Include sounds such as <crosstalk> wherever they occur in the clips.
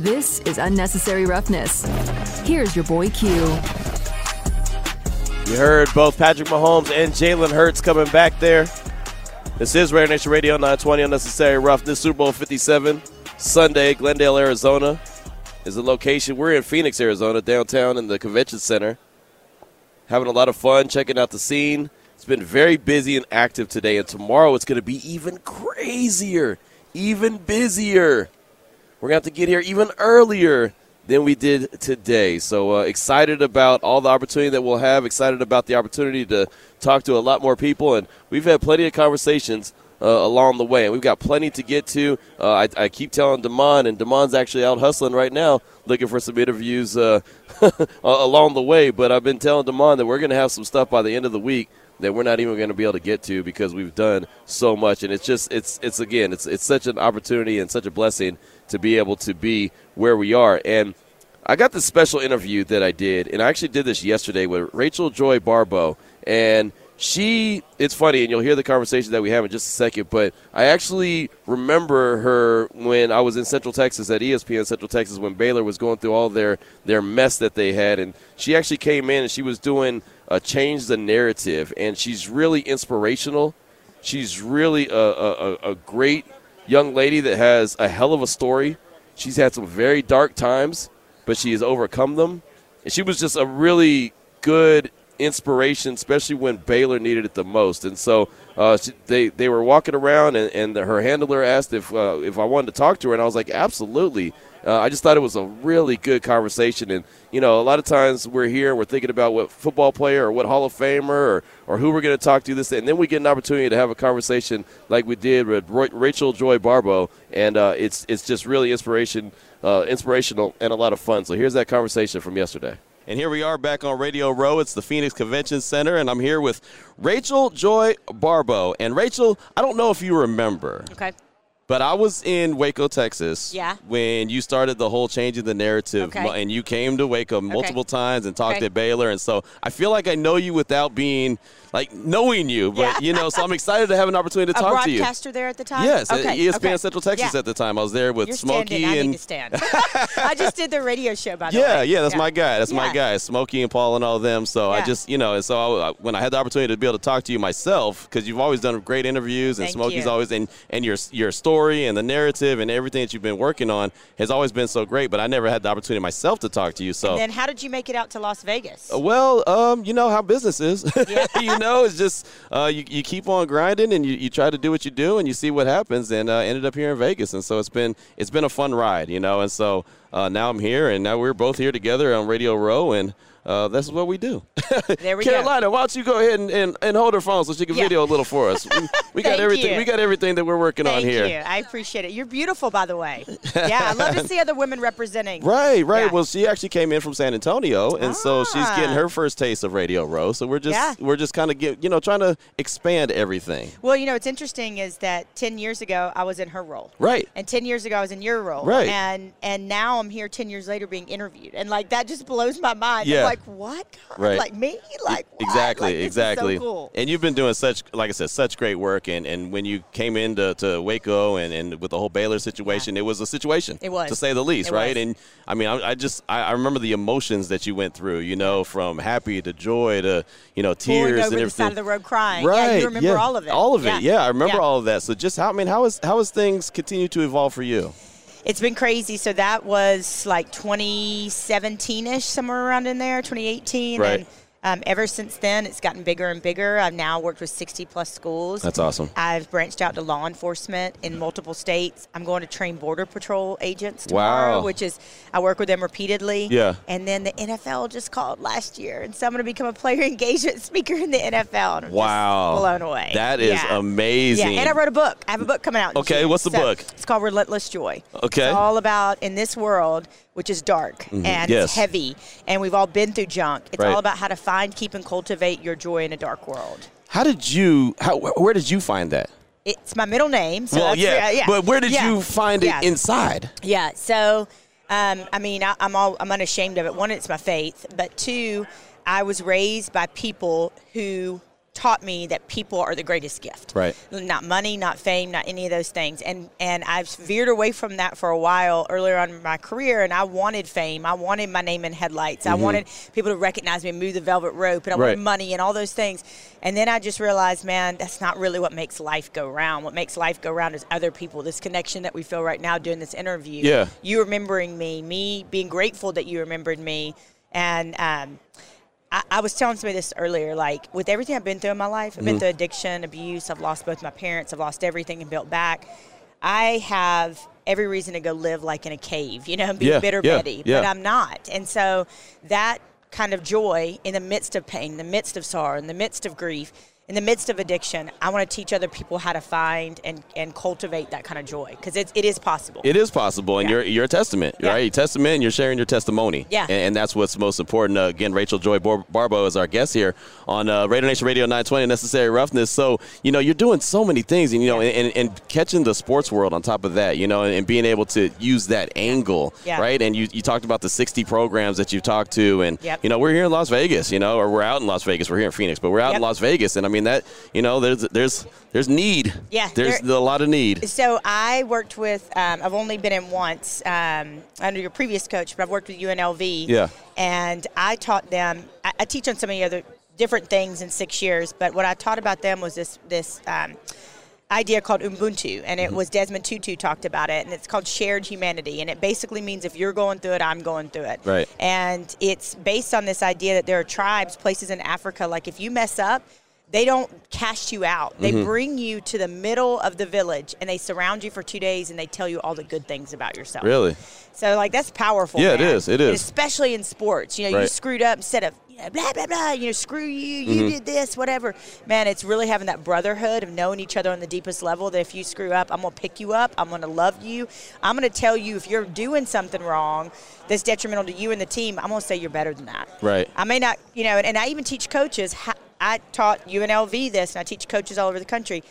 This is Unnecessary Roughness. Here's your boy Q. You heard both Patrick Mahomes and Jalen Hurts coming back there. This is Raider Nation Radio 920 Unnecessary Roughness Super Bowl 57. Sunday, Glendale, Arizona is the location. We're in Phoenix, Arizona, downtown in the convention center. Having a lot of fun, checking out the scene. It's been very busy and active today, and tomorrow it's going to be even crazier, even busier. We're going to have to get here even earlier than we did today. So uh, excited about all the opportunity that we'll have, excited about the opportunity to talk to a lot more people, and we've had plenty of conversations uh, along the way. And we've got plenty to get to. Uh, I, I, keep telling Damon, and Damon's actually out hustling right now, looking for some interviews uh, <laughs> along the way. But I've been telling Damon that we're going to have some stuff by the end of the week that we're not even going to be able to get to because we've done so much. And it's just, it's, it's again, it's, it's such an opportunity and such a blessing to be able to be where we are. And I got this special interview that I did, and I actually did this yesterday with Rachel Joy Baribeau. And she it's funny and you'll hear the conversation that we have in just a second but i actually remember her when i was in central texas at espn central texas when baylor was going through all their their mess that they had and she actually came in and she was doing a change the narrative and she's really inspirational she's really a, a, a great young lady that has a hell of a story she's had some very dark times but she has overcome them and she was just a really good inspiration, especially when Baylor needed it the most. And so uh, they they were walking around, and, and her handler asked if uh, if I wanted to talk to her, and I was like, absolutely. Uh, I just thought it was a really good conversation, and you know, a lot of times we're here, we're thinking about what football player or what Hall of Famer or, or who we're going to talk to this, and then we get an opportunity to have a conversation like we did with Rachel Joy Baribeau, and uh, it's it's just really inspiration, uh, inspirational, and a lot of fun. So here's that conversation from yesterday. And here we are back on Radio Row. It's the Phoenix Convention Center, and I'm here with Rachel Joy Baribeau. And Rachel, I don't know if you remember. Okay. But I was in Waco, Texas. Yeah. When you started the whole changing the narrative, okay. and you came to Waco multiple okay. times and talked okay. at Baylor, and so I feel like I know you without being like knowing you, but yeah. you know, so I'm excited to have an opportunity to a talk to you. broadcaster there at the time. Yes, okay. at ESPN okay. Central Texas yeah. at the time. I was there with You're Smokey standing. and I need to stand. <laughs> I just did the radio show by the yeah, way. Yeah, that's yeah. my guy. That's my guy. Smokey and Paul and all of them. So I just, you know, and so I, when I had the opportunity to be able to talk to you myself, because you've always done great interviews, and Thank Smokey's you. always and and your your story and the narrative and everything that you've been working on has always been so great. But I never had the opportunity myself to talk to you. So and then how did you make it out to Las Vegas? well, um, you know how business is. Yeah. <laughs> you know, it's just uh, you, you keep on grinding and you, you try to do what you do and you see what happens. And uh, ended up here in Vegas, and so it's been it's been a fun ride, you know. And so uh, now I'm here, and now we're both here together on Radio Row, and uh, is what we do. <laughs> There we go. Carolina, go. why don't you go ahead and, and, and hold her phone so she can Yeah. video a little for us? We, <laughs> we got everything. you. We got everything that we're working Thank on here. you. I appreciate it. You're beautiful, by the way. <laughs> Yeah, I love to see other women representing. Right, right. Yeah. Well, she actually came in from San Antonio, and so she's Ah. getting her first taste of Radio Row. So we're just Yeah. we're just kind of get you know trying to expand everything. Well, you know, what's interesting is that 10 years ago, I was in her role. Right. And 10 years ago, I was in your role. Right. And and now I'm here 10 years later being interviewed. And, like, that just blows my mind. Yeah. I'm like, what? Right. Like, me? Like, what? Exactly, Like, exactly. so cool. And you've been doing such, like I said, such great work. And, and when you came into to Waco and, and with the whole Baylor situation, it was a situation. It was. to say the least, It right? was. And I mean, I, I just I, I remember the emotions that you went through. You know, from happy to joy to you know tears Pulling over and the side of the road crying. Right. Yeah, you remember yeah. all of it. All of it. Yeah, I remember Yeah. all of that. So just how I mean, how is how has things continue to evolve for you? It's been crazy. So that was like 2017-ish, somewhere around in there, 2018. Right. And um, ever since then, it's gotten bigger and bigger. I've now worked with 60 plus schools. That's awesome. I've branched out to law enforcement in multiple states. I'm going to train border patrol agents tomorrow, Wow. which is I work with them repeatedly. Yeah. And then the NFL just called last year, and so I'm going to become a player <laughs> engagement speaker in the NFL. Wow. blown away. That is Yeah. amazing. Yeah, and I wrote a book. I have a book coming out. Okay, June. what's the So book? It's called Relentless Joy. Okay. It's all about in this world, which is dark and Mm-hmm. Yes. it's heavy, and we've all been through junk. It's Right. all about how to find, keep, and cultivate your joy in a dark world. How did you? How where did you find that? It's my middle name. So well, yeah, yeah, but where did yeah. you find it Yeah. inside? Yeah. So, um, I mean, I, I'm all I'm unashamed of it. One, it's my faith, but two, I was raised by people who taught me that people are the greatest gift. Right. Not money, not fame, not any of those things. And and I've veered away from that for a while earlier on in my career and I wanted fame. I wanted my name in headlights. I wanted people to recognize me and move the velvet rope and I Mm-hmm. Right. wanted money and all those things. And then I just realized, man, that's not really what makes life go round. What makes life go round is other people. This connection that we feel right now doing this interview. Yeah. You remembering me, me being grateful that you remembered me. And um, I, I was telling somebody this earlier. Like with everything I've been through in my life, I've been mm-hmm. through addiction, abuse. I've lost both my parents. I've lost everything and built back. I have every reason to go live like in a cave, you know, and be Yeah, bitter yeah, Betty. yeah. But I'm not. And so that kind of joy in the midst of pain, in the midst of sorrow, in the midst of grief, in the midst of addiction, I want to teach other people how to find and, and cultivate that kind of joy because it, it is possible. It is possible, and Yeah. you're you're a testament, Yeah. right? You're a testament, and you're sharing your testimony. Yeah. and, and that's what's most important. Uh, again, Rachel Joy Bar- Barbo is our guest here on uh, Raider Nation Radio 920 Necessary Roughness. So you know you're doing so many things, and you know, Yeah. and, and catching the sports world on top of that, you know, and, and being able to use that angle, Yeah. right? And you you talked about the 60 programs that you've talked to, and Yep. you know we're here in Las Vegas, you know, or we're out in Las Vegas. We're here in Phoenix, but we're out in Las Vegas, and I mean that, you know, there's there's there's need. Yeah, there's there- a lot of need. So I worked with. Um, I've only been in once um, under your previous coach, but I've worked with UNLV. Yeah. And I taught them. I, I teach on so many other different things in six years, but what I taught about them was this this. Um, idea called Ubuntu, and Mm-hmm. it was Desmond Tutu talked about it, and it's called shared humanity, and it basically means if you're going through it, I'm going through it. Right. And it's based on this idea that there are tribes, places in Africa, like if you mess up, they don't cast you out. They Mm-hmm. bring you to the middle of the village and they surround you for two days and they tell you all the good things about yourself. Really. So like that's powerful. Yeah, it man. is, it And especially in sports. You know, you screwed up instead of you know, blah blah blah. You know, screw you. You Mm-hmm. did this, whatever. Man, it's really having that brotherhood of knowing each other on the deepest level. That if you screw up, I'm gonna pick you up. I'm gonna love you. I'm gonna tell you if you're doing something wrong that's detrimental to you and the team. I'm gonna say you're better than that. Right. I may not, you know, and, and I even teach coaches. How, I taught UNLV this, and I teach coaches all over the country.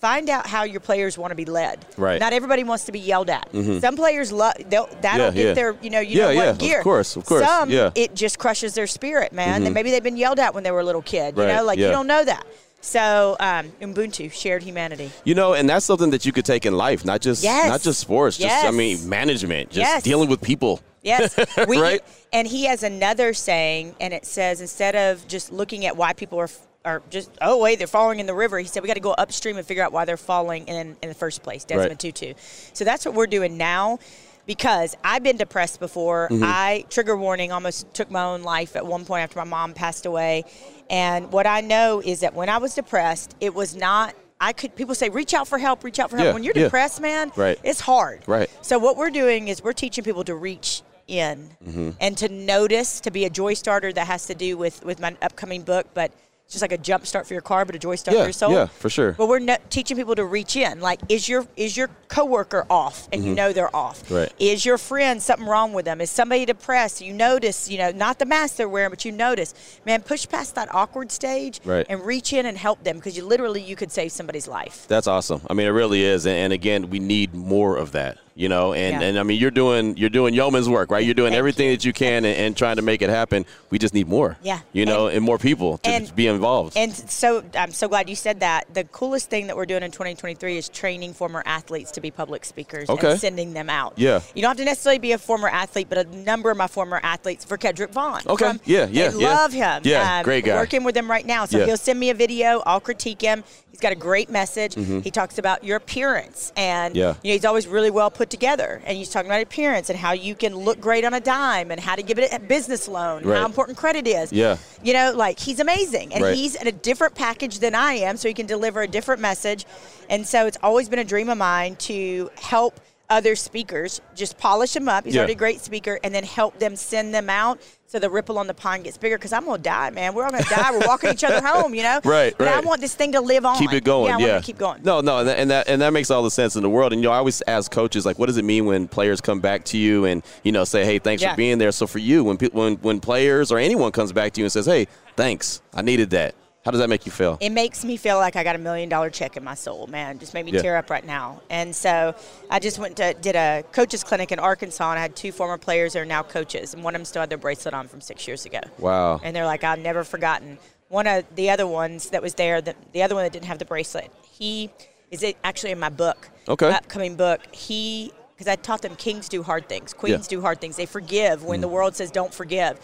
Find out how your players want to be led. Right. Not everybody wants to be yelled at. Some players love that'll Yeah, get yeah. their you know you Yeah, know what yeah, of course, of course, Some yeah. it just crushes their spirit, man. And maybe they've been yelled at when they were a little kid. You know, like you don't know that. So um, Ubuntu, shared humanity. You know, and that's something that you could take in life, not just Yes. not just sports. Just I mean, management, just Yes. dealing with people. Yes, <laughs> we, Right? And he has another saying, and it says instead of just looking at why people are are just oh wait they're falling in the river, he said we got to go upstream and figure out why they're falling in in the first place. Desmond Right. Tutu. So that's what we're doing now. Because I've been depressed before. Mm-hmm. I trigger warning almost took my own life at one point after my mom passed away. And what I know is that when I was depressed, it was not I could people say reach out for help, reach out for help. Yeah, when you're yeah. depressed, man, Right. it's hard. Right. So what we're doing is we're teaching people to reach in Mm-hmm. and to notice, to be a joy starter that has to do with with my upcoming book, but it's just like a jump start for your car, but a joy start Yeah, for your soul. yeah, for sure. But we're no- teaching people to reach in. Like, is your is your coworker off, and you know they're off? Mm-hmm. Right. Is your friend something wrong with them? Is somebody depressed? You notice, you know, not the mask they're wearing, but you notice. Man, push past that awkward stage Right. and reach in and help them because you literally you could save somebody's life. That's awesome. I mean, it really is. And, and again, we need more of that. You know, and, Yeah. and I mean, you're doing you're doing yeoman's work, right? You're doing Thank everything you. that you can and, and trying to make it happen. We just need more. Yeah. You know, And- and, more people to and- be involved. And so I'm so glad you said that. The coolest thing that we're doing in 2023 is training former athletes to be public speakers Okay. and sending them out. Yeah. You don't have to necessarily be a former athlete, but a number of my former athletes for Kedrick Vaughn. Okay. From- Yeah, yeah, yeah. love him. Yeah, Um, great guy. Working with him right now. So Yeah. he'll send me a video. I'll critique him. He's got a great message. Mm-hmm. He talks about your appearance, and Yeah. you know he's always really well put together. And he's talking about appearance and how you can look great on a dime, and how to give it a business loan, Right. how important credit is. Yeah. You know, like he's amazing, and Right. he's in a different package than I am, so he can deliver a different message. And so it's always been a dream of mine to help other speakers just polish them up. He's Yeah. already a great speaker, and then help them send them out so the ripple on the pond gets bigger. Because I'm gonna die, man. We're all gonna die. We're walking each other home, you know. <laughs> Right, But I want this thing to live on. keep it going. Yeah, I Yeah, want it to keep going. No, no, and that, and that and that makes all the sense in the world. And you know, I always ask coaches like, what does it mean when players come back to you and you know say, hey, thanks Yeah. for being there. So for you, when pe- when when players or anyone comes back to you and says, hey, thanks, I needed that. How does that make you feel? it makes me feel like I got a million dollar check in my soul, man. It just made me Yeah. tear up right now. And so I just went to did a coaches clinic in Arkansas, and I had two former players that are now coaches, and one of them still had their bracelet on from six years ago. Wow. And they're like, I've never forgotten one of the other ones that was there, the, the other one that didn't have the bracelet, he is it actually in my book, Okay. upcoming book. He because I taught them kings do hard things, queens Yeah. do hard things. They forgive when the Mm. world says don't forgive.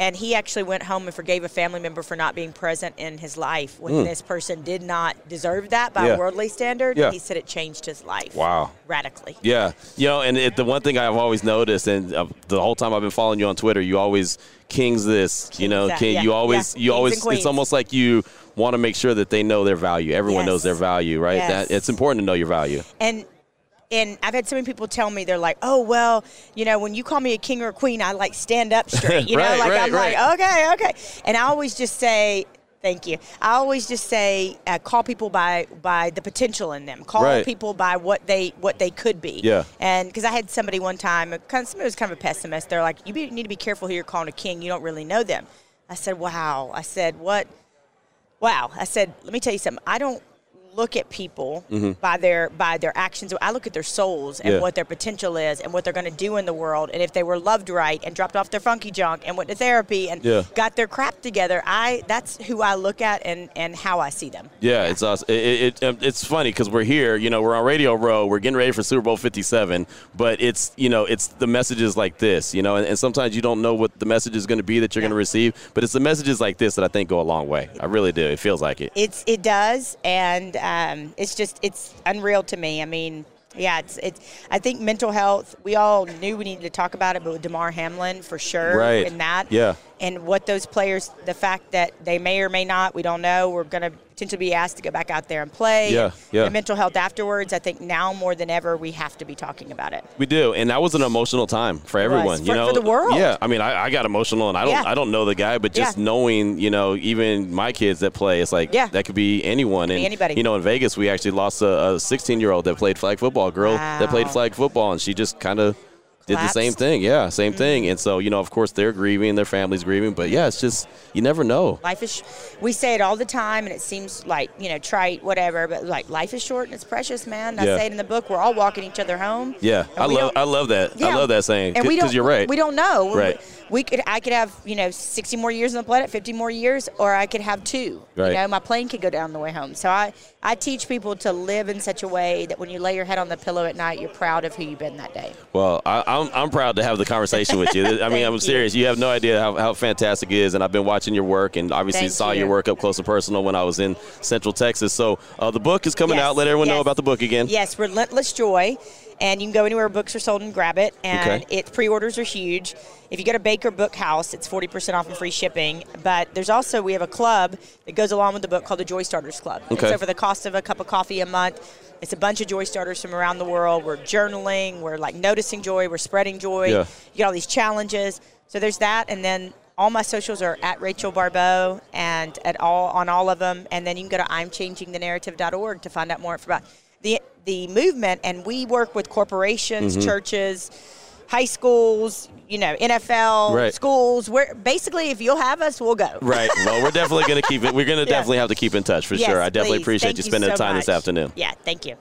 And he actually went home and forgave a family member for not being present in his life when this person did not deserve that by Mm. Yeah. worldly standard. Yeah. He said it changed his life. Wow. Radically. Yeah, you know, and it, the one thing I've always noticed, and uh, the whole time I've been following you on Twitter, you always kings this, you know, that, king. yeah, You always, you kings always. It's almost like you want to make sure that they know their value. Everyone Yes. knows their value, right? Yes. That it's important to know your value. and and I've had so many people tell me they're like, oh well, you know, when you call me a king or a queen, I like stand up <laughs> straight. You know, Right, like right, I'm right. like, okay, okay. And I always just say, thank you. I always just say, uh, call people by by the potential in them. Call people by what they what they could be. Yeah. And because I had somebody one time, somebody was kind of a pessimist. They're like, you be, need to be careful who you're calling a king. You don't really know them. I said, wow. I said, what? Wow. I said, let me tell you something. I don't look at people by their by their actions. I look at their souls and Mm-hmm. Yeah. what their potential is and what they're going to do in the world. And if they were loved right and dropped off their funky junk and went to therapy and Yeah. got their crap together, I that's who I look at and and how I see them. Yeah, it's us. It, it, it, it's funny because we're here. You know, we're on Radio Row. We're getting ready for Super Bowl Fifty Seven. But it's you know, it's the messages like this. You know, and, and sometimes you don't know what the message is going to be that you're Yeah. going to receive. But it's the messages like this that I think go a long way. I really do. It feels like it. It's it does, and um, it's just it's unreal to me. I mean, yeah, it's it's. I think mental health. We all knew we needed to talk about it, but with Damar Hamlin for sure, Right. in that, Yeah. and what those players, the fact that they may or may not, we don't know. We're going to be asked to go back out there and play. Yeah, and yeah. The mental health afterwards. I think now more than ever, we have to be talking about it. We do, and that was an emotional time for everyone. For- you know, for the world. Yeah, I mean, I, I got emotional, and I don't, Yeah. I don't know the guy, but just Yeah. knowing, you know, even my kids that play, it's like Yeah. that could be anyone. And anybody. you know, in Vegas, we actually lost a 16 year old that played flag football, a girl that played flag football, and she just kind of. Did the same thing, yeah, same thing, Mm-hmm. and so you know, of course, they're grieving, their family's grieving, but yeah, it's just you never know. Life is. Sh- we say it all the time, and it seems like you know trite, whatever. But like life is short and it's precious, man. I Yeah. say it in the book. We're all walking each other home. Yeah, I love, I love that, Yeah, I love that saying and we because don't. you're right. We don't know. Right. We could. I could have you know 60 more years on the planet, 50 more years, or I could have two. Right. You know, my plane could go down the way home. So I I teach people to live in such a way that when you lay your head on the pillow at night, you're proud of who you've been that day. Well, I, I'm, I'm proud to have the conversation with you. <laughs> I mean, I'm serious. You have no idea how, how fantastic it is, and I've been watching your work, and obviously Thank saw you. your work up close and personal when I was in Central Texas. So uh, the book is coming Yes, out. Let everyone know about the book again. Yes, Relentless Joy. And you can go anywhere books are sold and grab it. And Okay. it pre-orders are huge. If you go to Baker Book House, it's 40% off and free shipping. But there's also, we have a club that goes along with the book called the Joy Starters Club. And Okay. so for the cost of a cup of coffee a month, it's a bunch of joy starters from around the world. We're journaling, we're like noticing joy, we're spreading joy. Yeah. You get all these challenges. So there's that. And then all my socials are at Rachel Baribeau and at all on all of them. And then you can go to I'mChangingTheNarrative.org to find out more about the the movement. And we work with corporations, Mm-hmm. churches, high schools, you know, NFL, Right. schools. Where basically, if you'll have us, we'll go. Right. Well, we're definitely going to keep it. We're going <laughs> to Yeah. definitely have to keep in touch for Yes, sure. I definitely please. appreciate Thank you spending so the time this afternoon. Yeah, thank you.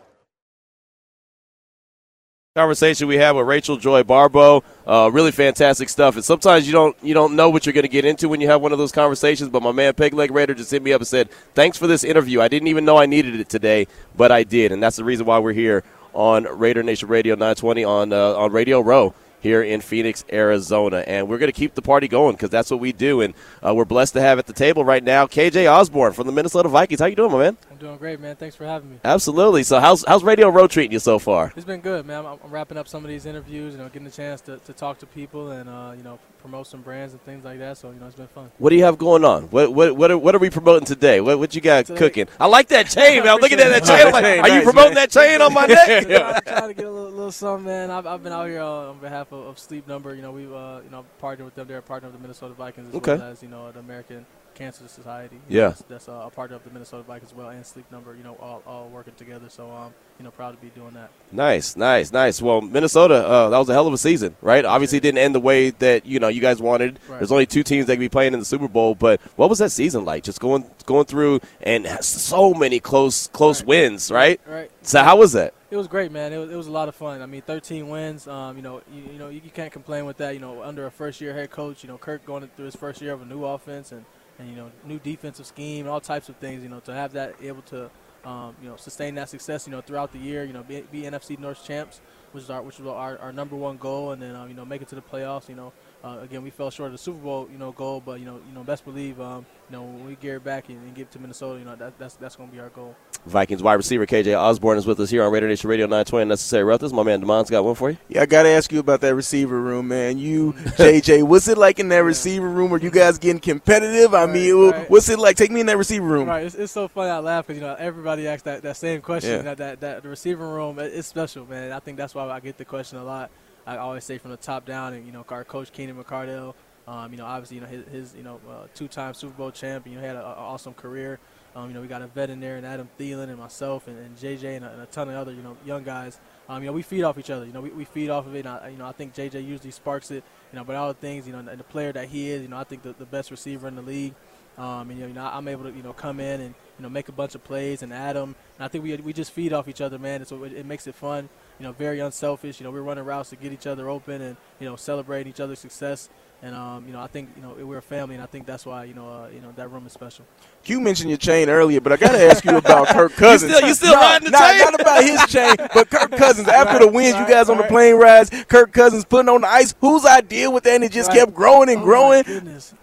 conversation we had with Rachel Joy Barbo. Uh, really fantastic stuff. And sometimes you don't you don't know what you're going to get into when you have one of those conversations. But my man Peg Leg Raider just hit me up and said, "Thanks for this interview. I didn't even know I needed it today, but I did, and that's the reason why we're here on Raider Nation Radio 920 on uh, on Radio Row." Here in Phoenix, Arizona, and we're going to keep the party going because that's what we do, and uh, we're blessed to have at the table right now KJ Osborn from the Minnesota Vikings. How you doing, my man? I'm doing great, man. Thanks for having me. Absolutely. So, how's how's Radio Row treating you so far? It's been good, man. I'm, I'm wrapping up some of these interviews, you know, getting a chance to, to talk to people and, uh, you know, promote some brands and things like that. So, you know, it's been fun. What do you have going on? What what what are, what are we promoting today? What what you got Today- cooking? I like that chain, man. I'm looking at that chain. I'm like, Appreciate it. are you Nice, promoting that chain on my neck? <laughs> yeah. I'm trying to get a little, little something, man. I've, I've been out here uh, on behalf of, of Sleep Number. You know, we've, uh, you know, partnered with them. They're a partner of the Minnesota Vikings as Okay. well as, you know, the American Cancer Society. You Yeah. know, That's, that's uh, a part of the Minnesota Vikings as well and Sleep Number, you know, all, all working together. So, um, you know, proud to be doing that. Nice, nice, nice. Well, Minnesota, uh, that was a hell of a season, right? Obviously, it didn't end the way that you know you guys wanted. Right. There's only two teams that could be playing in the Super Bowl, but what was that season like? Just going going through and so many close close Right. wins, right? Right. So how was that? It was great, man. It was, it was a lot of fun. I mean, 13 wins. Um, you know, you, you know, you, you can't complain with that. You know, under a first-year head coach, you know, Kirk going through his first year of a new offense, and and you know new defensive scheme, and all types of things. You know to have that able to um, you know sustain that success. You know throughout the year. You know be, be NFC North champs, which is our which is our, our number one goal, and then um, you know make it to the playoffs. You know. Uh, again, we fell short of the Super Bowl, you know, goal, but you know, you know, best believe, um, you know, when we gear back and, and get to Minnesota, you know, that, that's that's going to be our goal. Vikings wide receiver KJ Osborn is with us here on Raider Nation Radio 920 Necessary Roughness. My man Damon's got one for you. Yeah, I got to ask you about that receiver room, man. You, JJ, what's it like in that receiver room? Are you guys getting competitive? I Right, mean, right. what's it like? Take me in that receiver room. Right, it's, it's so funny. I laugh because you know everybody asks that, that same question. Yeah. That, that that the receiver room it- it's special, man. I think that's why I get the question a lot. I always say from the top down, and you know, our coach Keenan McCardell. Um, you know, obviously, you know his, his you know uh, two-time Super Bowl champ. You know, had an awesome career. Um, you know, we got a vet in there, and Adam Thielen, and myself, and, and JJ, and a, and a ton of other you know young guys. Um, you know, we feed off each other. You know, we, we feed off of it. And I, you know, I think JJ usually sparks it. You know, but all the things, you know, and the player that he is, you know, I think the, the best receiver in the league. Um, and you know, I'm able to you know come in and you know make a bunch of plays and add them. And I think we we just feed off each other, man. So it makes it fun. You know, very unselfish. You know, we're running routes to get each other open and you know celebrate each other's success. And um, you know, I think you know we're a family, and I think that's why you know uh, you know that room is special. You mentioned your chain earlier, but I got to ask you about <laughs> Kirk Cousins. still- you still Nah, riding the nah, chain? Not about his chain, but Kirk Cousins. <laughs> After the wins, you right, guys on the plane rides, Kirk Cousins putting on the ice. Whose idea with that? And it just Right. kept growing and Oh, growing. My goodness,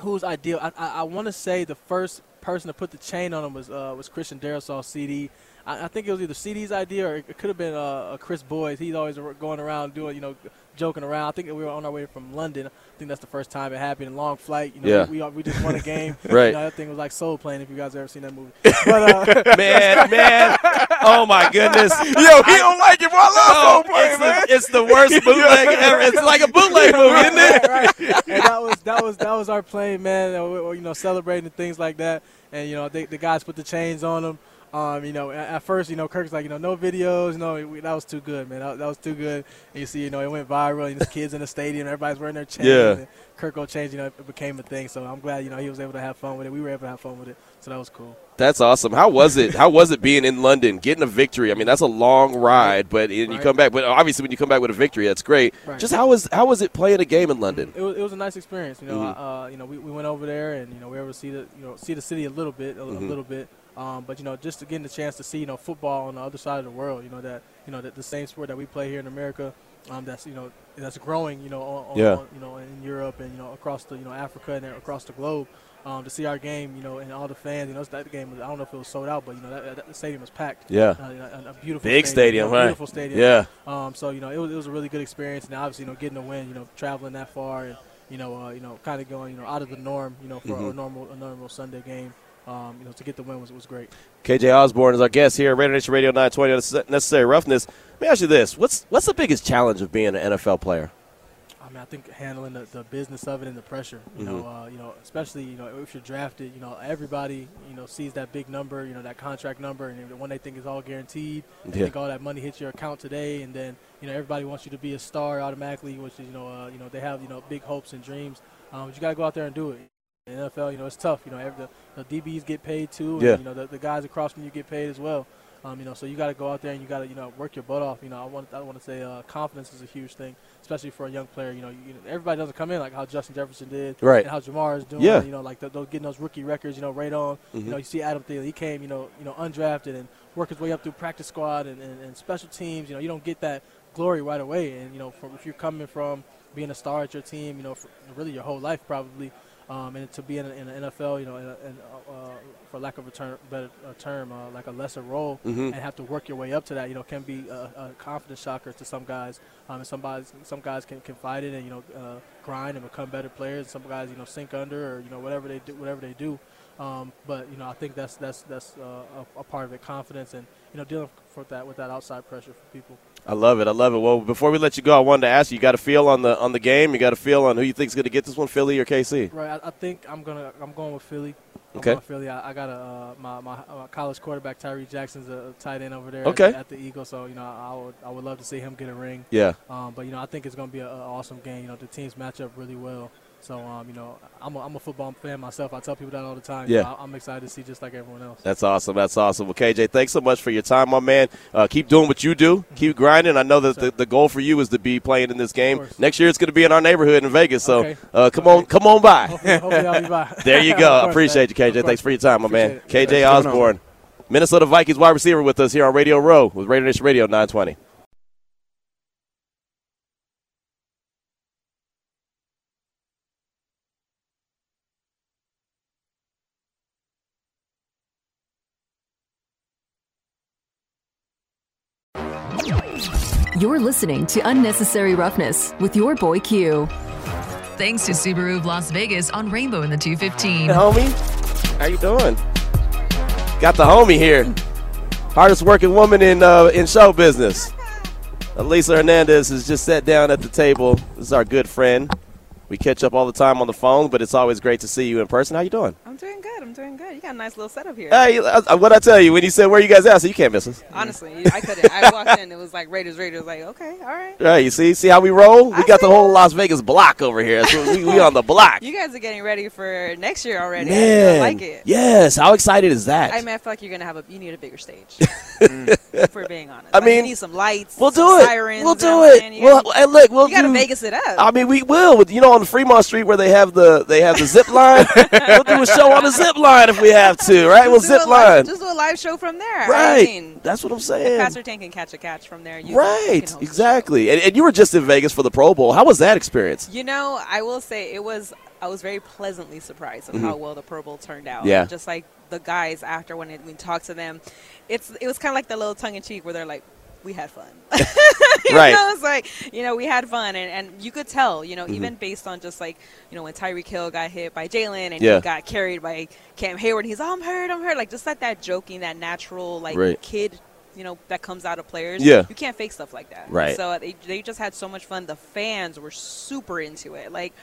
who's ideal? I I, I want to say the first person to put the chain on him was uh, was Christian Darrisaw, CD. I, I think it was either CD's idea or it could have been uh, Kris Boyd. He's always going around doing you know joking around. I think we were on our way from London. I think that's the first time it happened. Long flight. You know, Yeah. we, we, we just won a game. <laughs> Right. You know, that thing was like Soul Plane. If you guys ever seen that movie, <laughs> but uh, Man, man. Oh, my goodness. <laughs> Yo, he don't like it, bro. I love Soul Plane, it's, man. the, it's the worst bootleg ever. It's like a bootleg movie, isn't it? right, right. And that was that was that was our plane, man. We you know, celebrating and things like that. And you know, they, the guys put the chains on them. Um, you know, at, at first, you know, Kirk's like, you know, no videos. No, we, that was too good, man. That, that was too good. And you see, you know, it went viral. And there's kids in the stadium. Everybody's wearing their chains. Yeah. Kirk will change. You know, it became a thing. So I'm glad, you know, he was able to have fun with it. We were able to have fun with it. So that was cool. That's awesome. How was it? How was it being in London, getting a victory? I mean, that's a long ride, but and you come back. But obviously, when you come back with a victory, that's great. Right. Just how was how was it playing a game in London? It was, it was a nice experience. You know, Mhm. uh, you know, we, we went over there and you know we were able to see the you know see the city a little bit, a, a Mhm. little bit. Um, but you know, just to getting the chance to see you know football on the other side of the world. You know that you know that the same sport that we play here in America. Um, that's you know that's growing. You know, on, Yeah. on- you know in Europe and you know across the you know Africa and across the globe. Um, to see our game, you know, and all the fans, you know, that game was, I don't know if it was sold out, but, you know, that, that, the stadium was packed. Yeah. Uh, a, a beautiful Big stadium, you know, right? Beautiful stadium. Yeah. Um, so you know, it was, it was a really good experience, and obviously, you know, getting a win, you know, traveling that far, and you know, uh, you know, kind of going, you know, out of the norm, you know, for a Mhm. normal a normal Sunday game, um, you know, to get the win was was great. KJ Osborn is our guest here, Raider Nation Radio 920 on Necessary Roughness. Let me ask you this: What's what's the biggest challenge of being an NFL player? I mean, I think handling the, the business of it and the pressure, you know, uh, you know, especially you know if you're drafted, you know, everybody you know sees that big number, you know, that contract number, and when they think it's all guaranteed, they Yeah. think all that money hits your account today, and then you know everybody wants you to be a star automatically, which is you know, uh, you know, they have you know big hopes and dreams, um, but you got to go out there and do it. In the NFL, you know, it's tough. You know, every, the, the DBs get paid too, and Yeah. you know the, the guys across from you get paid as well. Um, you know, so you got to go out there and you got to you know work your butt off. You know, I want I want to say uh, confidence is a huge thing, especially for a young player. You know, you, you know, everybody doesn't come in like how Justin Jefferson did, Right. And how Ja'Marr is doing. Yeah. You know, like th- those getting those rookie records. You know, right on. Mhm. You know, you see Adam Thielen. He came, you know, you know, undrafted and worked his way up through practice squad and, and, and special teams. You know, you don't get that glory right away. And you know, from, if you're coming from being a star at your team, you know, really your whole life probably. Um, and to be in, in the NFL, you know, in, a, in uh, for lack of a term, better a term, uh, like a lesser role, Mhm. and have to work your way up to that, you know, can be a, a confidence shocker to some guys. Um, and some guys, some guys can, can fight it and you know uh, grind and become better players. Some guys, you know, sink under or you know whatever they do, whatever they do. Um, but you know, I think that's that's that's uh, a, a part of it, confidence and you know dealing with that with that outside pressure for people. I love it. I love it. Well, before we let you go, I wanted to ask you: You got a feel on the on the game? You got a feel on who you think's going to get this one, Philly or KC? Right. I, I think I'm gonna I'm going with Philly. I'm Okay. with Philly. I, I got a uh, my, my my college quarterback Tyree Jackson's a tight end over there. Okay. At, at the Eagles, so you know I would I would love to see him get a ring. Yeah. Um, but you know I think it's going to be an awesome game. You know the teams match up really well. So, um, you know, I'm a, I'm a football fan myself. I tell people that all the time. Yeah. You I- I'm excited to see just like everyone else. That's awesome. That's awesome. Well, KJ, thanks so much for your time, my man. Uh, keep doing what you do. Keep grinding. I know that the, the goal for you is to be playing in this game. Next year, it's going to be in our neighborhood in Vegas. So Okay. uh, come on, come on by. Hopefully, hopefully I'll be by. <laughs> <laughs> There you go. I appreciate you, man. KJ. Thanks for your time, my man. It. KJ Thanks Osborn, Minnesota Vikings wide receiver with us here on Radio Row with Raider Nation Radio 920. Listening to Unnecessary Roughness with your boy Q. Thanks to Subaru of Las Vegas on Rainbow in the 215. Hey, homie. How you doing? Got the homie here. Hardest working woman in uh, in show business. Elisa Hernandez has just sat down at the table. This is our good friend. We catch up all the time on the phone, but it's always great to see you in person. How you doing? I'm doing good. I'm doing good. You got a nice little setup here. Hey, what I tell you when you said where you guys at? I said you can't miss us. Honestly, I couldn't. I walked in. It was like Raiders, Raiders. Like, okay, all right. Right, you see, see how we roll? We I got the whole. Las Vegas block over here. So we, we on the block. You guys are getting ready for next year already. I Man, like it. yes. How excited is that? I mean, I feel like you're gonna have a. You need a bigger stage. <laughs> for being honest. I Like, mean, you need some lights. we'll do it. Sirens, we'll do it. Well, gotta, look, we'll you gotta do. Vegas it up. I mean, we will. You know, on the Fremont Street where they have the they have the zip line. we'll do a show on the zip line if we have to. Right? We'll zip a live- line. Just do a live show from there. Right. I mean, That's what I'm saying. Pastor Tank can catch a catch from there. You right. can. Exactly. And, and you were just in Vegas for the Pro Bowl. How was that experience? You know, I will say it was. I was very pleasantly surprised of how well the Pro Bowl turned out. Mm-hmm. Yeah. Just like the guys after when it, we talked to them, it's it was kind of like the little tongue in cheek where they're like, "We had fun." <laughs> <laughs> you Right. know, it's like you know we had fun, and, and you could tell. You know, Mm-hmm. even based on just like you know when Tyreek Hill got hit by Jalen and Yeah. he got carried by Cam Heyward, he's oh, I'm hurt, I'm hurt. Like just like that joking, that natural like Right. kid. You know that comes out of players. Yeah. you can't fake stuff like that. Right. So they, they just had so much fun. The fans were super into it. Like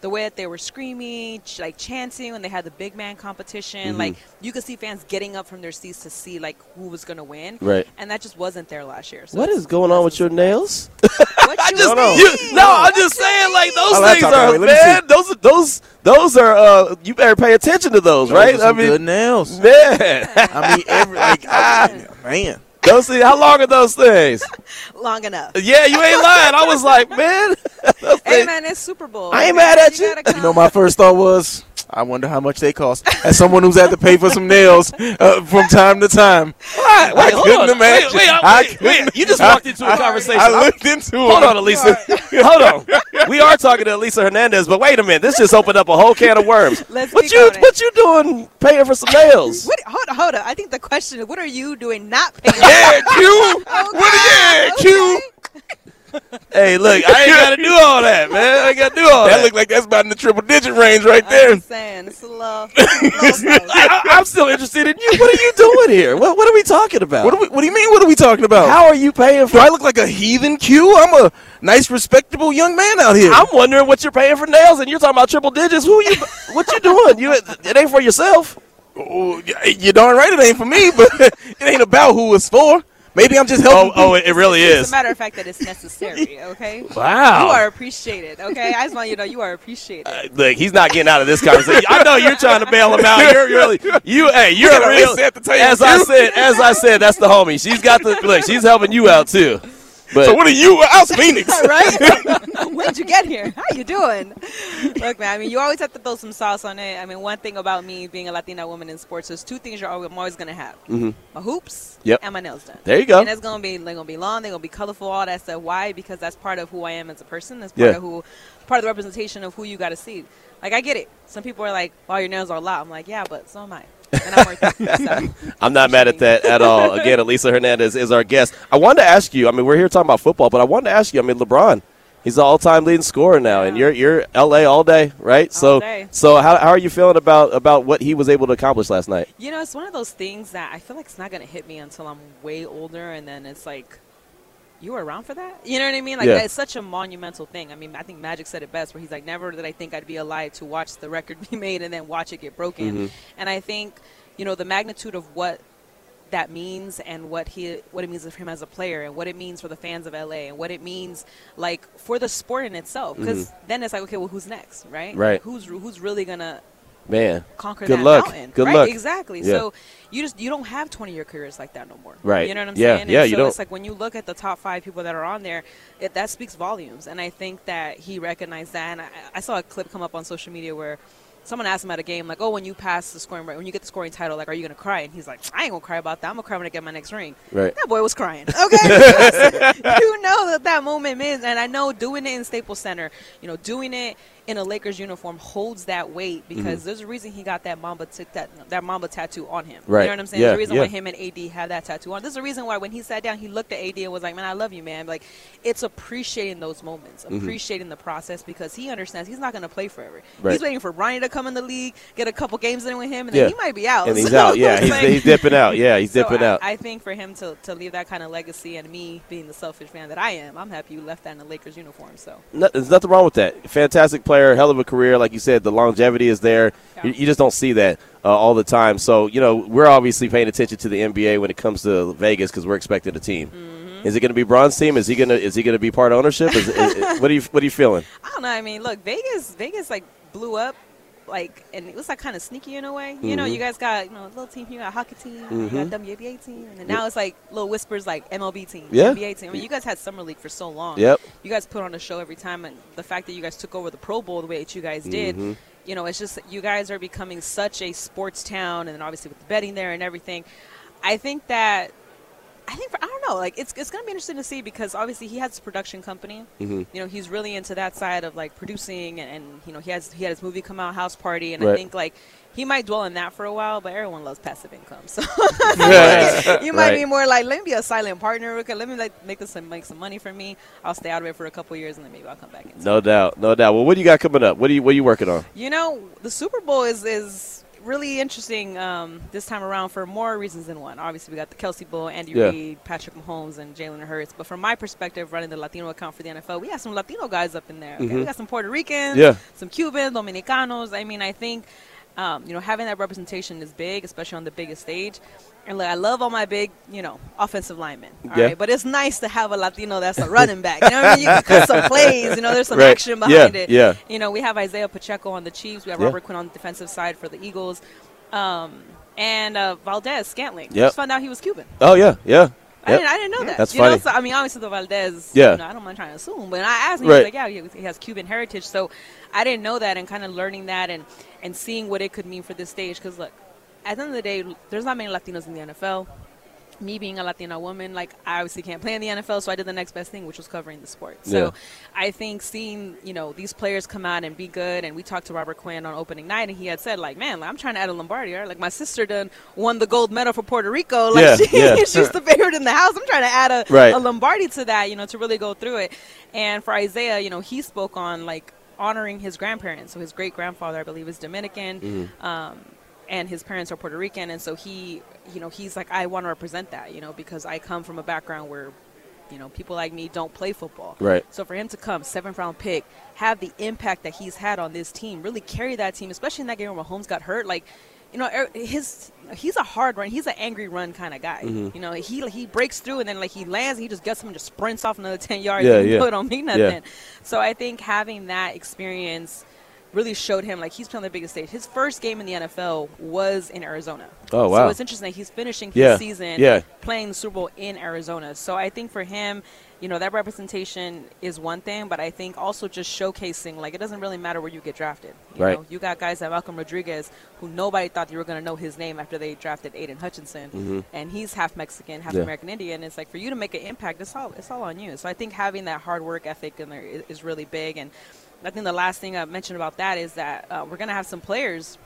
the way that they were screaming, ch- like chanting when they had the big man competition. Mm-hmm. Like you could see fans getting up from their seats to see like who was going to win. Right. And that just wasn't there last year. So What it's is going on with your nails? What <laughs> I you just mean? you, no, I'm just saying like those Oh, things are wait, let me man. Those are those those are uh you better pay attention to those, right? Those are some good nails. man, I mean, every like, I- <laughs> man. Those things, how long are those things? <laughs> Long enough. Yeah, you ain't lying. I was like, <laughs> man, <laughs> those Hey things- man, it's Super Bowl. I ain't man. mad at you. gotta You know, my first thought was, I wonder how much they cost. As someone who's had to pay for some nails uh, from time to time, What? Wait, I couldn't on. imagine. Wait, wait, I I- wait, couldn't- wait. You just walked into a I- conversation. I I'm- looked into it. Hold on, Elisa. Hold on. We are talking to Elisa Hernandez, but wait a minute. This just opened up a whole can of worms. <laughs> Let's what you on what you doing paying for some nails? What, hold on, hold on. I think the question is, what are you doing not paying? <laughs> Yeah, <laughs> Q. Okay, What? Yeah, Q. Hey, look, I ain't got to do all that, man. I ain't got to do all that. That looked like that's about in the triple digit range right I'm there. saying, it's a little. <laughs> little I, I, I'm still interested in you. What are you doing here? What, what are we talking about? What do, we, what do you mean? What are we talking about? How are you paying for? do? I look like a heathen Q? I'm a nice, respectable young man out here. I'm wondering what you're paying for nails, and you're talking about triple digits. Who you? What you doing? You? It ain't for yourself. Oh, you're darn right it ain't for me, but <laughs> it ain't about who it's for. Maybe I'm just helping. Oh, oh, it, it really It's is. a matter of fact that it's necessary, <laughs> okay? Wow. You are appreciated, okay? I just want you to know you are appreciated. Uh, look, he's not getting out of this conversation. I know you're trying to bail him out. You're really, you, hey, you're a real. reset the tape, As I said, as I said, that's the homie. She's got the look. She's helping you out too. But so what are you? How's Phoenix? <laughs> right? <laughs> When'd you get here? How you doing? Look, man. I mean, you always have to throw some sauce on it. I mean, one thing about me being a Latina woman in sports, there's two things you're always, I'm always gonna have: my hoops Mm-hmm. Yep. and my nails done. There you go. And it's gonna be they're gonna be long, they're gonna be colorful, all that stuff. Why? Because that's part of who I am as a person. That's part Yeah. of who, part of the representation of who you got to see. Like I get it. Some people are like, "Oh, your nails are a lot." I'm like, "Yeah, but so am I." And I'm worth it. So. <laughs> I'm not mad at that at all. Again, Elisa Hernandez is our guest. I wanted to ask you. I mean, we're here talking about football, but I wanted to ask you. I mean, LeBron, he's the all-time leading scorer now, and you're you're LA all day, right? so day. so how, how are you feeling about about what he was able to accomplish last night? You know, it's one of those things that I feel like it's not going to hit me until I'm way older, and then it's like, you were around for that? You know what I mean? Like, Yeah. it's such a monumental thing. I mean, I think Magic said it best, where he's like, never did I think I'd be alive to watch the record <laughs> be made and then watch it get broken. Mm-hmm. And I think, you know, the magnitude of what that means and what he what it means for him as a player and what it means for the fans of LA and what it means like for the sport in itself because then it's like okay well who's next right Mm-hmm. Right. Like, who's who's really gonna Man, conquer good that luck. mountain Good right luck. exactly Yeah. so you just you don't have 20 year careers like that no more Right. you know what i'm Yeah, saying And yeah, you so don't. it's like when you look at the top five people that are on there it, that speaks volumes and i think that he recognized that and I, I saw a clip come up on social media where someone asked him at a game like oh when you pass the scoring when you get the scoring title like are you gonna cry and he's like i ain't gonna cry about that i'm gonna cry when i get my next ring Right. that boy was crying <laughs> okay <laughs> you know that that moment means and i know doing it in staples center you know doing it in a lakers uniform holds that weight Mm-hmm. because there's a reason he got that mamba t- that that mamba tattoo on him Right. you know what i'm saying Yeah, there's a reason yeah. why him and ad have that tattoo on there's a reason why when he sat down he looked at ad and was like man i love you man like it's appreciating those moments Mm-hmm. appreciating the process because he understands he's not going to play forever Right. he's waiting for Bronny to come in the league get a couple games in with him and Yeah. then he might be out and <laughs> he's So out. Yeah, <laughs> he's, like- he's dipping out. Yeah, he's <laughs> so dipping I, out. I think for him to, to leave that kind of legacy and me being the selfish fan that I am, I'm happy you left that in the Lakers uniform. So No, there's nothing wrong with that. Fantastic player, hell of a career. Like you said, the longevity is there. You, you just don't see that uh, all the time. So, you know, we're obviously paying attention to the NBA when it comes to Vegas because we're expecting a team. Mm-hmm. Is it going to be Bron's team? Is he going to is he going to be part ownership? Is, is- what are you what are you feeling? <laughs> I don't know. I mean, look, Vegas, Vegas like blew up. Like and it was like kind of sneaky in a way. You know, Mm-hmm. you guys got you know a little team here, a hockey team, you got WNBA team, and now it's like little whispers like MLB team, Yeah. NBA team. I mean, you guys had summer league for so long. Yep. You guys put on a show every time, and the fact that you guys took over the Pro Bowl the way that you guys did, Mm-hmm. you know, it's just you guys are becoming such a sports town, and then obviously with the betting there and everything. I think that I think for, I know, like it's it's gonna be interesting to see because obviously he has a production company. Mm-hmm. You know, he's really into that side of like producing, and, and you know he has he had his movie come out, House Party, and I think like he might dwell in that for a while, but everyone loves passive income, so <laughs> <laughs> Yeah. <laughs> you might Right. be more like let me be a silent partner. Okay, let me like make this make some money for me. I'll stay out of it for a couple years, and then maybe I'll come back. And No doubt, no doubt. Well, what do you got coming up? What are you what are you working on? you know, the Super Bowl is is really interesting um, this time around for more reasons than one. Obviously, we got the Kelce Bowl, Andy Yeah. Reid, Patrick Mahomes, and Jalen Hurts. But from my perspective, running the Latino account for the NFL, we have some Latino guys up in there. Okay? We got some Puerto Ricans, Mm-hmm. Yeah. some Cubans, Dominicanos. I mean, I think um, you know having that representation is big, especially on the biggest stage. And like, I love all my big, you know, offensive linemen. all Yeah. right? But it's nice to have a Latino that's a running back. You know what I mean? You can cut some <laughs> plays. You know, there's some Right. action behind Yeah, it. yeah. You know, we have Isaiah Pacheco on the Chiefs. We have Yeah. Robert Quinn on the defensive side for the Eagles. Um, and uh, Valdes-Scantling. Yep. Just found out he was Cuban. Oh yeah, yeah. I, Yep. didn't, I didn't know that. That's you know, funny. so, I mean, obviously the Valdes. Yeah. You know, I don't mind trying to assume, but I asked him. Right. He was like, "Yeah, he has Cuban heritage." So I didn't know that, and kind of learning that and and seeing what it could mean for this stage. Because look, at the end of the day, there's not many Latinos in the NFL. Me being a Latina woman, like I obviously can't play in the NFL, so I did the next best thing, which was covering the sport. So Yeah. I think seeing you know these players come out and be good, and we talked to Robert Quinn on opening night, and he had said like, "Man, I'm trying to add a Lombardi. Right? Like my sister done won the gold medal for Puerto Rico. <laughs> Like Yeah, she, yeah. <laughs> she's the favorite in the house. I'm trying to add a, Right. a Lombardi to that, you know, to really go through it. And for Isaiah, you know, he spoke on like honoring his grandparents. So his great grandfather, I believe, is Dominican. Mm-hmm. Um, and his parents are Puerto Rican, and so he, you know, he's like, I want to represent that, you know, because I come from a background where, you know, people like me don't play football. Right. So for him to come, seventh round pick, have the impact that he's had on this team, really carry that team, especially in that game where Mahomes got hurt, like, you know, er- his he's a hard run. He's an angry run kind of guy. Mm-hmm. You know, he he breaks through and then like he lands, and he just gets him and just sprints off another ten yards. Yeah, and yeah. It don't mean nothing. Yeah. So I think having that experience really showed him like he's playing the biggest stage. His first game in the NFL was in Arizona. Oh, wow. So it's interesting that he's finishing his Yeah, season yeah. playing the Super Bowl in Arizona. So I think for him, you know, that representation is one thing, but I think also just showcasing like it doesn't really matter where you get drafted. You Right. know, you got guys like Malcolm Rodriguez who nobody thought you were going to know his name after they drafted Aidan Hutchinson, and he's half Mexican, half Mm-hmm. Yeah. American Indian. It's like for you to make an impact, it's all it's all on you. So I think having that hard work ethic in there is, is really big. And I think the last thing I mentioned about that is that uh, we're going to have some players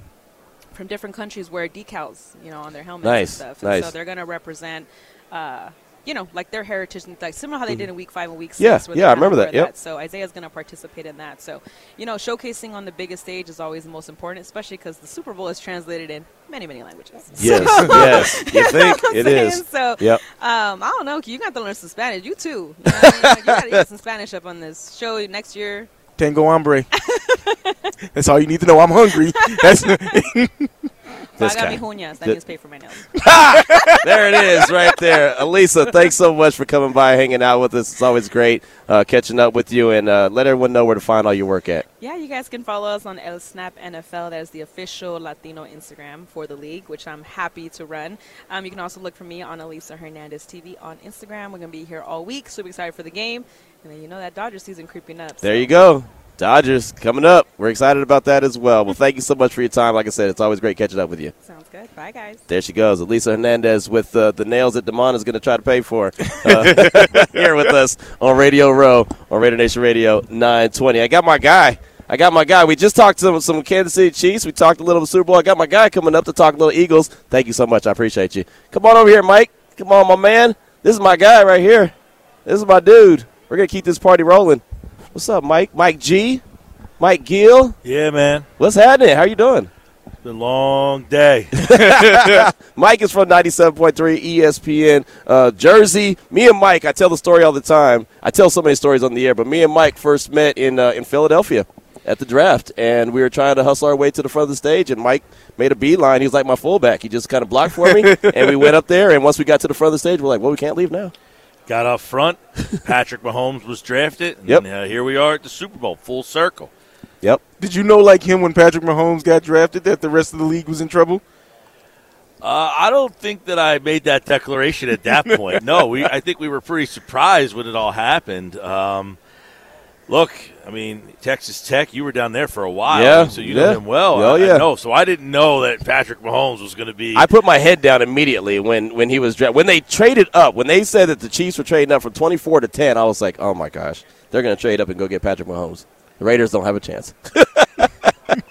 from different countries wear decals, you know, on their helmets Nice, and stuff. And nice. so they're going to represent, uh, you know, like their heritage, and like similar how they did in Week Five and Week Six. Mm-hmm. Yeah, yeah, I remember that, yep. So Isaiah's going to participate in that. So, you know, showcasing on the biggest stage is always the most important, especially because the Super Bowl is translated in many, many languages. Yes, <laughs> yes. You think I'm it saying? is? So, Yep. um, I don't know. You got to learn some Spanish. You too. You, know what I mean? Like, you got to get some Spanish up on this show next year. Tango hambre. <laughs> That's all you need to know. I'm hungry. <laughs> That's This Paga guy. mi uñas. That Th- means pay for my nails. <laughs> there it is, right there. Elisa, thanks so much for coming by, hanging out with us. It's always great uh, catching up with you, and uh, let everyone know where to find all your work at. Yeah, you guys can follow us on El Snap NFL. That is the official Latino Instagram for the league, which I'm happy to run. Um, you can also look for me on Elisa Hernandez TV on Instagram. We're going to be here all week. Super excited for the game. And then you know that Dodger season creeping up. There so- you go. Dodgers coming up. We're excited about that as well. Well, thank you so much for your time. Like I said, it's always great catching up with you. Sounds good. Bye, guys. There she goes, Elisa Hernandez with uh, the nails that Damon is going to try to pay for. Uh, <laughs> <laughs> here with us on Radio Row on Raider Nation Radio 920. I got my guy. I got my guy. We just talked to some, some Kansas City Chiefs. We talked a little Super Bowl. I got my guy coming up to talk a little Eagles. Thank you so much. I appreciate you. Come on over here, Mike. Come on, my man. This is my guy right here. This is my dude. We're going to keep this party rolling. What's up, Mike? Mike G? Mike Gill? Yeah, man. What's happening? How you doing? It's been a long day. <laughs> Mike is from 97.3 ESPN uh, Jersey. Me and Mike, I tell the story all the time. I tell so many stories on the air, but me and Mike first met in uh, in Philadelphia at the draft, and we were trying to hustle our way to the front of the stage, and Mike made a beeline. He was like my fullback. He just kind of blocked for me, <laughs> and we went up there, and once we got to the front of the stage, we're like, well, we can't leave now. Got up front. <laughs> Patrick Mahomes was drafted. And Yep. uh, here we are at the Super Bowl, full circle. Yep. Did you know, like him, when Patrick Mahomes got drafted, that the rest of the league was in trouble? Uh, I don't think that I made that declaration at that point. <laughs> no, we. I think we were pretty surprised when it all happened. Um, look, I mean, Texas Tech. You were down there for a while, Yeah, so you yeah. know him well. Oh, I- yeah. I know. So I didn't know that Patrick Mahomes was going to be. I put my head down immediately when, when he was drafted. When they traded up, when they said that the Chiefs were trading up from 24 to 10, I was like, oh my gosh, they're going to trade up and go get Patrick Mahomes. The Raiders don't have a chance. <laughs>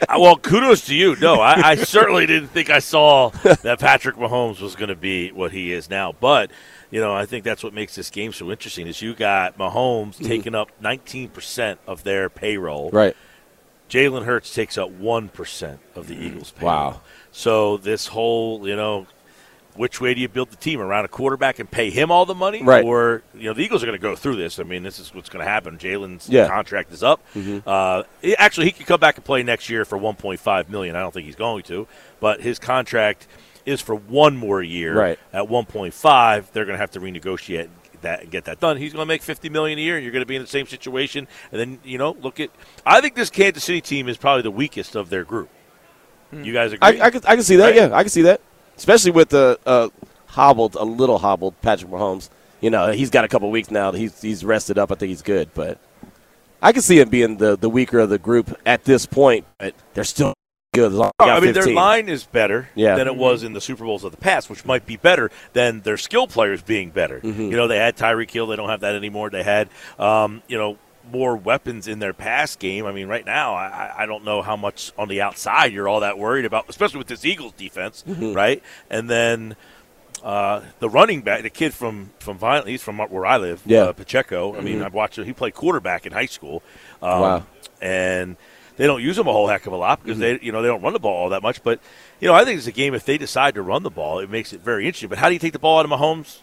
Uh, well, kudos to you. No, I, I certainly didn't think I saw <laughs> that Patrick Mahomes was going to be what he is now. But you know, I think that's what makes this game so interesting. Is you got Mahomes mm-hmm. taking up 19 percent of their payroll. Right. Jalen Hurts takes up one percent of the mm-hmm. Eagles' payroll. Wow. So this whole, you know, which way do you build the team around a quarterback and pay him all the money, Right. or you know the Eagles are going to go through this? I mean, this is what's going to happen. Jalen's Yeah. contract is up. Mm-hmm. Uh, actually, he could come back and play next year for 1.5 million. I don't think he's going to, but his contract is for one more year. Right. At 1.5, they're going to have to renegotiate that and get that done. He's going to make 50 million a year, and you're going to be in the same situation. And then you know, look at. I think this Kansas City team is probably the weakest of their group. You guys agree? I, I, can, I can see that. Right? Yeah, I can see that. Especially with the uh, hobbled, a little hobbled Patrick Mahomes. You know, he's got a couple weeks now. He's he's rested up. I think he's good, but I can see him being the, the weaker of the group at this point. But they're still good. As long as they got I mean, their line is better Yeah. than it was in the Super Bowls of the past, which might be better than their skill players being better. Mm-hmm. You know, they had Tyreek Hill; they don't have that anymore. They had, um, you know, more weapons in their pass game. I mean, right now, I, I- don't know how much on the outside you're all that worried about, especially with this Eagles defense, Mm-hmm. right? And then. Uh, the running back, the kid from from Vineland, he's from where I live, Yeah. Mm-hmm. uh, Pacheco. I mean, I've watched him. He played quarterback in high school. Um, Wow. And they don't use them a whole heck of a lot because they, you know, they don't run the ball all that much. But you know, I think it's a game if they decide to run the ball, it makes it very interesting. But how do you take the ball out of Mahomes'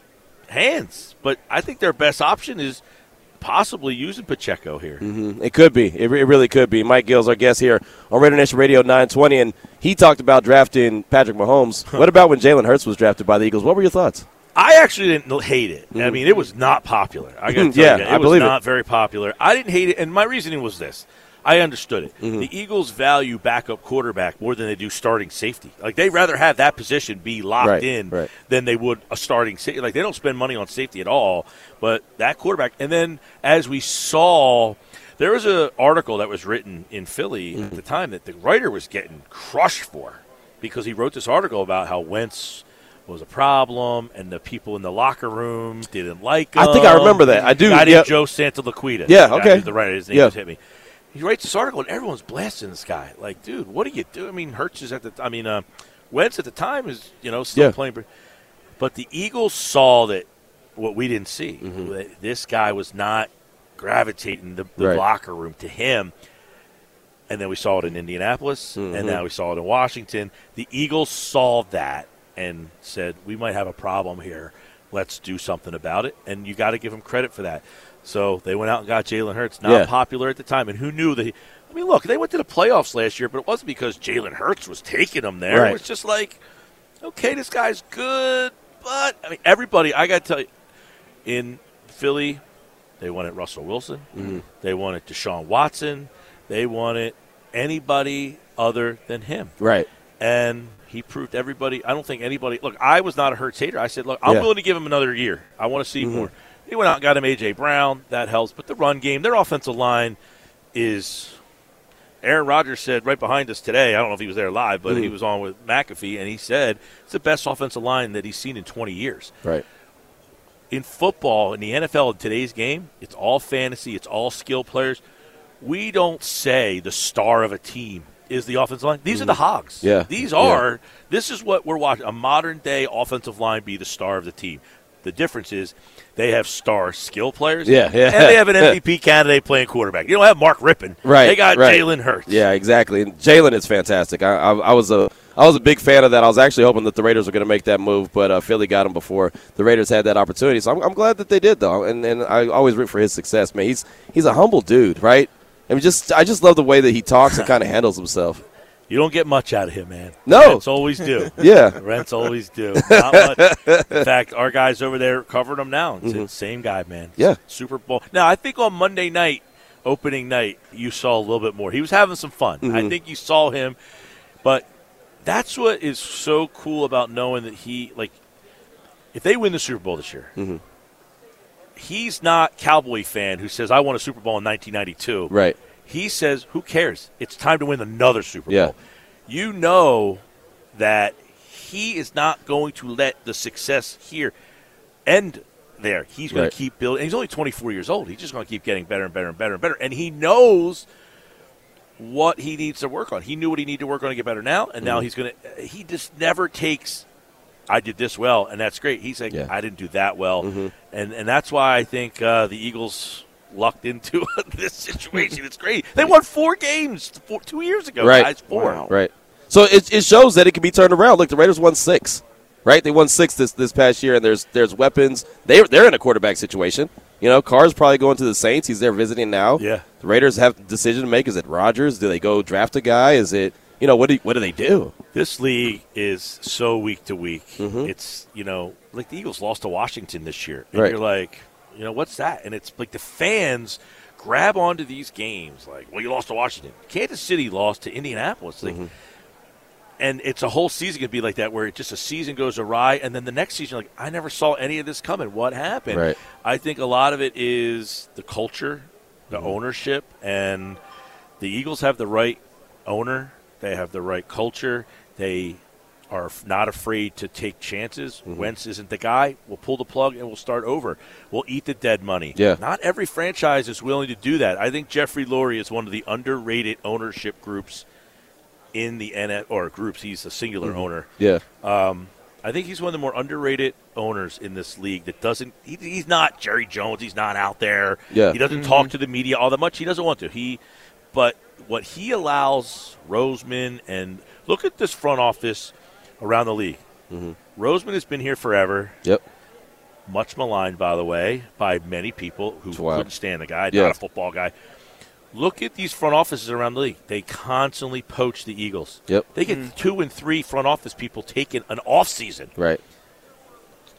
hands? But I think their best option is possibly using Pacheco here. It could be. It, re- it really could be. Mike Gill's our guest here on Raider Nation Radio 920, and he talked about drafting Patrick Mahomes. what about when Jalen Hurts was drafted by the Eagles? What were your thoughts? I actually didn't hate it. I mean, it was not popular. I got Mm-hmm. <laughs> Yeah, you, it I was believe it. not very popular. I didn't hate it, and my reasoning was this: I understood it. Mm-hmm. The Eagles value backup quarterback more than they do starting safety. Like they rather have that position be locked Right, in right. than they would a starting safety. Like they don't spend money on safety at all. But that quarterback, and then as we saw. There was an article that was written in Philly Mm-hmm. at the time that the writer was getting crushed for because he wrote this article about how Wentz was a problem and the people in the locker room didn't like him. I think I remember that. I do, named yeah. Joe Santoliquito. Yeah, guy okay. The writer, his name Yeah. just hit me. He writes this article and everyone's blasting this guy. Like, dude, what do you do? I mean, Hurts is at the. I mean, uh, Wentz at the time is you know still Yeah. playing, but- but the Eagles saw that what we didn't see. Mm-hmm. This guy was not gravitating the, the Right. locker room to him. And then we saw it in Indianapolis, Mm-hmm. and now we saw it in Washington. The Eagles saw that and said, "We might have a problem here. Let's do something about it." And you got to give them credit for that. So they went out and got Jalen Hurts, not Yeah. popular at the time. And who knew that? He, I mean, look, they went to the playoffs last year, but it wasn't because Jalen Hurts was taking them there. Right. It was just like, okay, this guy's good, but I mean, everybody. I got to tell you, in Philly, they wanted Russell Wilson. Mm-hmm. They wanted Deshaun Watson. They wanted anybody other than him. Right. And he proved everybody. I don't think anybody. Look, I was not a Hurts hater. I said, look, I'm Yeah. willing to give him another year. I want to see Mhm. more. He went out and got him AJ Brown. That helps. But the run game, their offensive line is. Aaron Rodgers said right behind us today. I don't know if he was there live, but he Mhm. was on with McAfee, and he said it's the best offensive line that he's seen in 20 years Right. in football in the NFL in today's game, it's all fantasy, it's all skill players. We don't say the star of a team is the offensive line. These are the hogs. Mm-hmm. Yeah. These Yeah. are this is what we're watching. A modern day offensive line be the star of the team. The difference is they have star skill players. Yeah, yeah. And they have an MVP <laughs> candidate playing quarterback. You don't have Mark Rypien. Right. They got right. Jalen Hurts. Yeah, exactly. And Jalen is fantastic. I, I, I was a I was a big fan of that. I was actually hoping that the Raiders were going to make that move, but uh, Philly got him before the Raiders had that opportunity. So I'm, I'm glad that they did, though. And and I always root for his success, man. He's he's a humble dude, right? I mean, just I just love the way that he talks and kind of <laughs> handles himself. You don't get much out of him, man. No. Rents always do. <laughs> Yeah. Rents always do. Not much. In fact, our guys over there covered him now. said, Same guy, man. Mm-hmm. Yeah. Super Bowl. Now, I think on Monday night, opening night, you saw a little bit more. He was having some fun. Mm-hmm. I think you saw him. But that's what is so cool about knowing that he, like, if they win the Super Bowl this year, Mm-hmm. he's not Cowboy fan who says, I won a Super Bowl in 1992. Right. He says, "Who cares? It's time to win another Super Yeah. Bowl." You know that he is not going to let the success here end there. He's going Right. to keep building. He's only 24 years old. He's just going to keep getting better and better and better and better. And he knows what he needs to work on. He knew what he needed to work on to get better now, and Mm-hmm. now he's going to. He just never takes. I did this well, and that's great. He's like, Yeah. I didn't do that well, Mhm. and and that's why I think uh, the Eagles lucked into <laughs> this situation. It's great. They won four games four, two years ago, Right. guys. Four. Right. So it, it shows that it can be turned around. Look, the Raiders won six, right? They won six this, this past year, and there's there's weapons. They they're in a quarterback situation. You know, Carr's probably going to the Saints. He's there visiting now. Yeah. The Raiders have a decision to make. Is it Rodgers? Do they go draft a guy? Is it you know what do what do they do? This league is so week to week. Mhm. It's you know like the Eagles lost to Washington this year, and Right. you're like, you know, what's that? And it's like the fans grab onto these games like, well, you lost to Washington. Kansas City lost to Indianapolis. Like, And it's a whole season could be like that, where it just a season goes awry, and then the next season, like I never saw any of this coming. What happened? Right. I think a lot of it is the culture, the Mm-hmm. ownership, and the Eagles have the right owner. They have the right culture. They are not afraid to take chances. Mm-hmm. Wentz isn't the guy. We'll pull the plug and we'll start over. We'll eat the dead money. Yeah. Not every franchise is willing to do that. I think Jeffrey Lurie is one of the underrated ownership groups in the NF or groups. He's a singular Mm-hmm. owner. Yeah. Um, I think he's one of the more underrated owners in this league. That doesn't. He, he's not Jerry Jones. He's not out there. Yeah. He doesn't talk to the media all that much. He doesn't want to. He, but what he allows Roseman and look at this front office around the league. Mhm. Roseman has been here forever. Yep. Much maligned, by the way, by many people who couldn't stand the guy. Yeah. Not a football guy. Look at these front offices around the league. They constantly poach the Eagles. Yep. They get two and three front office people taking an off season. Right.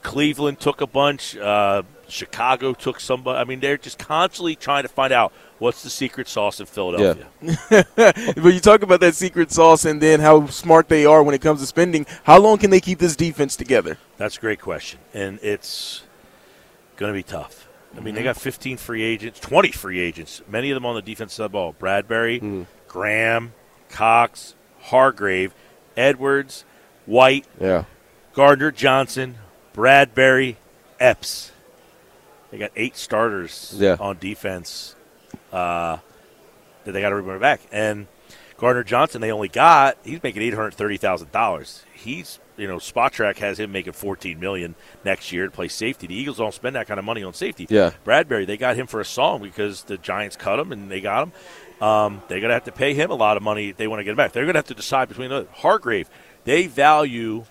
Cleveland took a bunch. Uh, Chicago took somebody. I mean, they're just constantly trying to find out what's the secret sauce in Philadelphia. but <laughs> you talk about that secret sauce and then how smart they are when it comes to spending. How long can they keep this defense together? That's a great question, and it's going to be tough. I mean, they mm-hmm. got 15 free agents, 20 free agents, many of them on the defensive side of the ball. Bradbury, mm-hmm. Graham, Cox, Hargrave, Edwards, White, Yeah. Gardner Johnson, Bradbury, Epps. They got eight starters Yeah. on defense uh, that they got to bring back. And Gardner Johnson, they only got he's making eight hundred thirty thousand dollars. He's you know Spotrac has him making fourteen million next year to play safety. The Eagles don't spend that kind of money on safety. Yeah. Bradbury, they got him for a song because the Giants cut him and they got him. Um, they're going to have to pay him a lot of money if they want to get him back. They're going to have to decide between the Hargrave. They value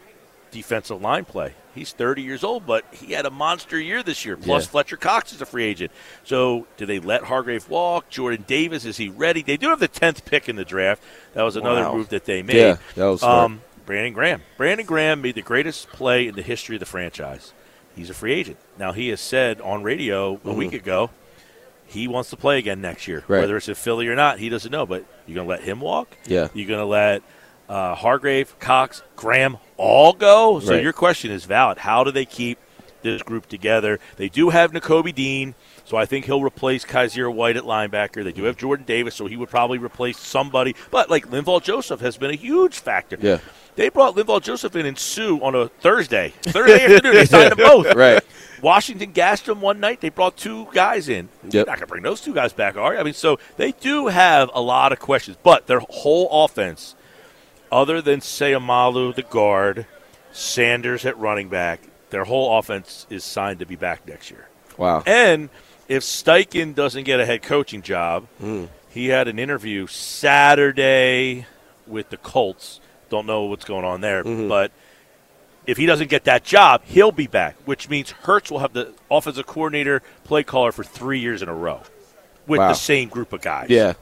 defensive line play. He's 30 years old, but he had a monster year this year. Plus, Yeah. Fletcher Cox is a free agent. So, do they let Hargrave walk? Jordan Davis, is he ready? They do have the 10th pick in the draft. That was another Wow. move that they made. Yeah, that was um, Brandon Graham. Brandon Graham made the greatest play in the history of the franchise. He's a free agent. Now, he has said on radio a week ago he wants to play again next year. Mm-hmm. Right. Whether it's in Philly or not, he doesn't know. But you're going to let him walk? Yeah. You're going to let uh, Hargrave, Cox, Graham all go? So Right. your question is valid. How do they keep this group together? They do have Nakobe Dean, so I think he'll replace Kyzir White at linebacker. They do have Jordan Davis, so he would probably replace somebody. But like Linval Joseph has been a huge factor. Yeah. They brought Linval Joseph in and Suh on a Thursday. Thursday <laughs> afternoon, they signed them both. Right. Washington gassed them one night. They brought two guys in. You're Yep. not going to bring those two guys back, are you? I mean, so they do have a lot of questions, but their whole offense, other than Seumalo, the guard, Sanders at running back, their whole offense is signed to be back next year. Wow. And if Steichen doesn't get a head coaching job, hmm. he had an interview Saturday with the Colts. Don't know what's going on there, mm-hmm. but if he doesn't get that job, he'll be back, which means Hurts will have the offensive coordinator, play caller for three years in a row with Wow. the same group of guys. Yeah.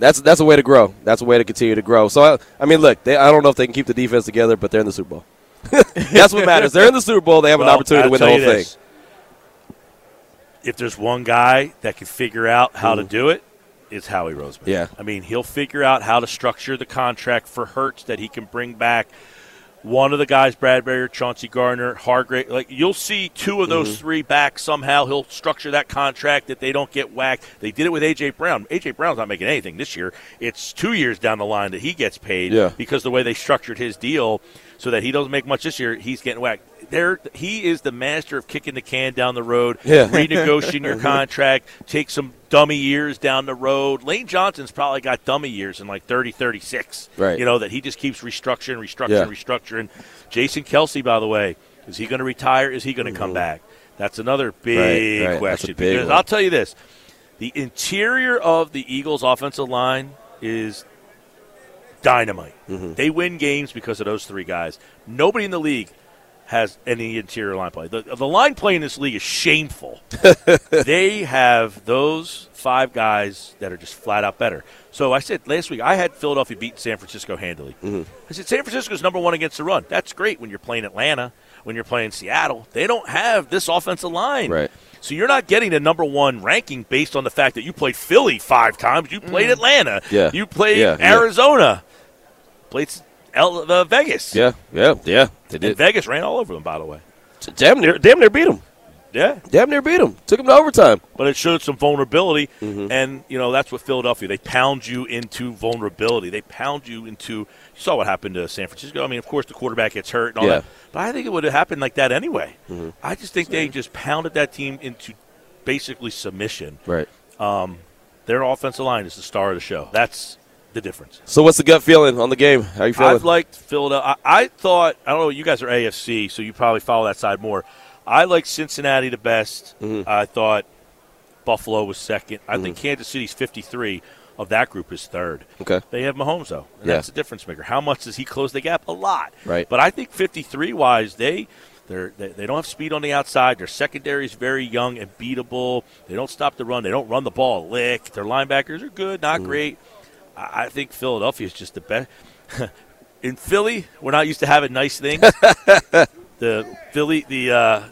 That's that's a way to grow. That's a way to continue to grow. So I, I mean, look, they, I don't know if they can keep the defense together, but they're in the Super Bowl. <laughs> that's what matters. They're in the Super Bowl. They have an opportunity to I'll win the whole thing. this. If there's one guy that can figure out how to do it, it's Howie Roseman. Yeah. I mean, he'll figure out how to structure the contract for Hurts that he can bring back. One of the guys, Bradbury, Chauncey Gardner, Hargrave, like you'll see two of those Mm-hmm. three back somehow. He'll structure that contract that they don't get whacked. They did it with AJ Brown. AJ Brown's not making anything this year. It's two years down the line that he gets paid Yeah. because the way they structured his deal, so that he doesn't make much this year, he's getting whacked. There, he is the master of kicking the can down the road, Yeah. <laughs> renegotiating your contract, take some dummy years down the road. Lane Johnson's probably got dummy years in like 30, 36. Right. You know, that he just keeps restructuring, restructuring, Yeah. restructuring. Jason Kelce, by the way, is he going to retire? Is he going to come back? That's another big Mm-hmm. right. Question. big because one. I'll tell you this the interior of the Eagles' offensive line is dynamite. Mm-hmm. They win games because of those three guys. Nobody in the league has any interior line play. The, the line play in this league is shameful. <laughs> they have those five guys that are just flat out better. So I said last week I had Philadelphia beat San Francisco handily. Mm-hmm. I said San Francisco's number one against the run. That's great when you're playing Atlanta, when you're playing Seattle. They don't have this offensive line. Right. So you're not getting the number one ranking based on the fact that you played Philly five times, you played Atlanta, Mm. Yeah. you played Yeah, yeah. Arizona, played L- uh, Vegas. Yeah, yeah, yeah. They And. Vegas ran all over them, by the way. Damn near, damn near beat them. Yeah, Damn near beat them. Took them to overtime. but it showed some vulnerability, Mm-hmm. and you know that's what Philadelphia. They pound you into vulnerability. They pound you into. You saw what happened to San Francisco. I mean, of course, the quarterback gets hurt and all Yeah. Mm-hmm. that, but I think it would have happened like that anyway. I just think they just pounded that team into basically submission. Right. Their offensive line is the star of the show. That's the difference. So what's the gut feeling on the game? How you feeling? I've liked Philadelphia. I, I thought I don't know. You guys are AFC, so you probably follow that side more. I like Cincinnati the best. Mm-hmm. I thought Buffalo was second. I think Kansas City's fifty-three of that group is third. Okay. They have Mahomes though, and Yeah. that's a difference maker. How much does he close the gap? A lot. Right. But I think fifty-three wise, they. They're, they they don't have speed on the outside. Their secondary is very young and beatable. They don't stop the run. They don't run the ball a lick. Their linebackers are good, not great. I think Philadelphia is just the best. <laughs> In Philly, we're not used to having nice things. <laughs> the Philly, the uh,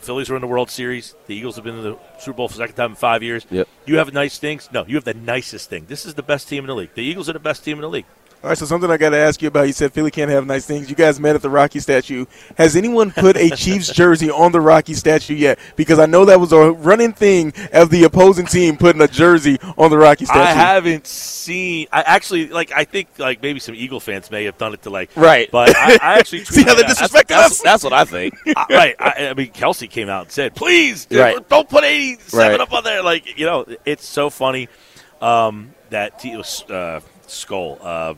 Phillies were in the World Series. The Eagles have been in the Super Bowl for the second time in five years. Yep. You have nice things. No, you have the nicest thing. This is the best team in the league. The Eagles are the best team in the league. All right, so something I got to ask you about. You said Philly can't have nice things. You guys met at the Rocky statue. Has anyone put a Chiefs jersey on the Rocky statue yet? Because I know that was a running thing of the opposing team putting a jersey on the Rocky statue. I haven't seen. I actually like. I think like maybe some Eagle fans may have done it to like. Right. But I, I <laughs> actually See how they disrespected that's, us? that's what I think. <laughs> I- right. I, I mean, Kelce came out and said, "Please, dude, Right. don't put eighty-seven Right. up on there." Like, you know, it's so funny um, that t- uh, Skol uh,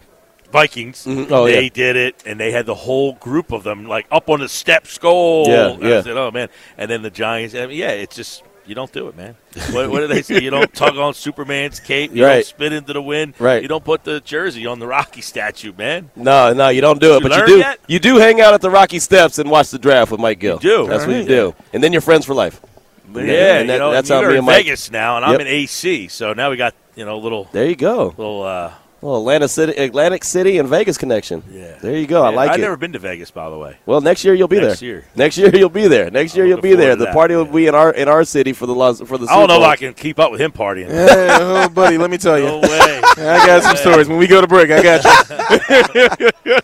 Vikings. Mhm. Oh, they yeah. did it, and they had the whole group of them like up on the steps, Skol. Yeah, And I said, "Oh man!" And then the Giants. I mean, yeah, it's just You don't do it, man. What, what do they say? You don't tug on Superman's cape. You Right. don't spit into the wind. Right. You don't put the jersey on the Rocky statue, man. No, no, you don't do it. You but you do. yet? You do hang out at the Rocky Steps and watch the draft with Mike Gill. do. That's what you do. And then you're friends for life. But Yeah, yeah, and that- you know, that's how me in and Mike- Vegas now, and I'm in AC. So now we got you know a little There you go. little. Uh, Well, Atlanta City, Atlantic City, and Vegas connection. Yeah. There you go. I yeah, like I've it. never been to Vegas, by the way. Well, next year you'll be Next there. year. Next year you'll be there. Next year I'm you'll be there. The that, party will yeah. be in our in our city for the Las, for the. I don't know if I can keep up with him partying. Hey, <laughs> oh, buddy, let me tell you. No way. <laughs> I got some stories. When we go to break, I got you.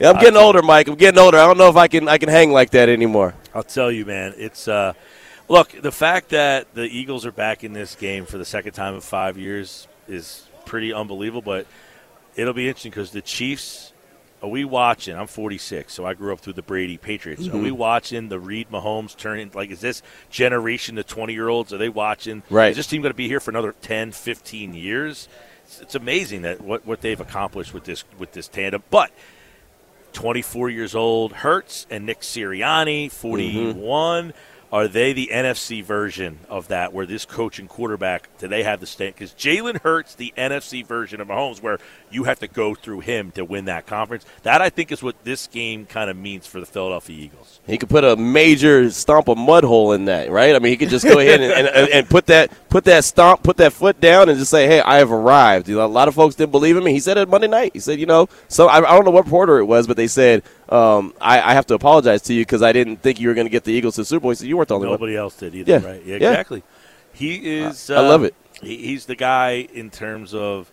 Yeah, I'm getting older, Mike. I'm getting older. I don't know if I can I can hang like that anymore. I'll tell you, man. It's uh, look the fact that the Eagles are back in this game for the second time in five years is pretty unbelievable. But it'll be interesting because the Chiefs. Are we watching? I'm 46, so I grew up through the Brady Patriots. Are Mm-hmm. we watching the Reid Mahomes turning? Like, is this generation of 20 year olds? Are they watching? Right. Is this team going to be here for another 10, 15 years? It's, it's amazing that what, what they've accomplished with this with this tandem. But 24 years old, Hurts and Nick Sirianni, 41. Are they the NFC version of that, where this coach and quarterback, do they have the stand? Because Jalen Hurts, the NFC version of Mahomes, where you have to go through him to win that conference. That, I think, is what this game kind of means for the Philadelphia Eagles. He could put a major stomp a mud hole in that, right? I mean, he could just go ahead and, and, and put that put that stomp, put that foot down, and just say, "Hey, I have arrived." You know, a lot of folks didn't believe him, and he said it Monday night. He said, "You know, so I, I don't know what reporter it was, but they said um, I, I have to apologize to you because I didn't think you were going to get the Eagles to the Super Bowl." He said, "You weren't the only one." Nobody else did either, Yeah. right? Yeah, Yeah. exactly. He is. I love it. He, he's the guy in terms of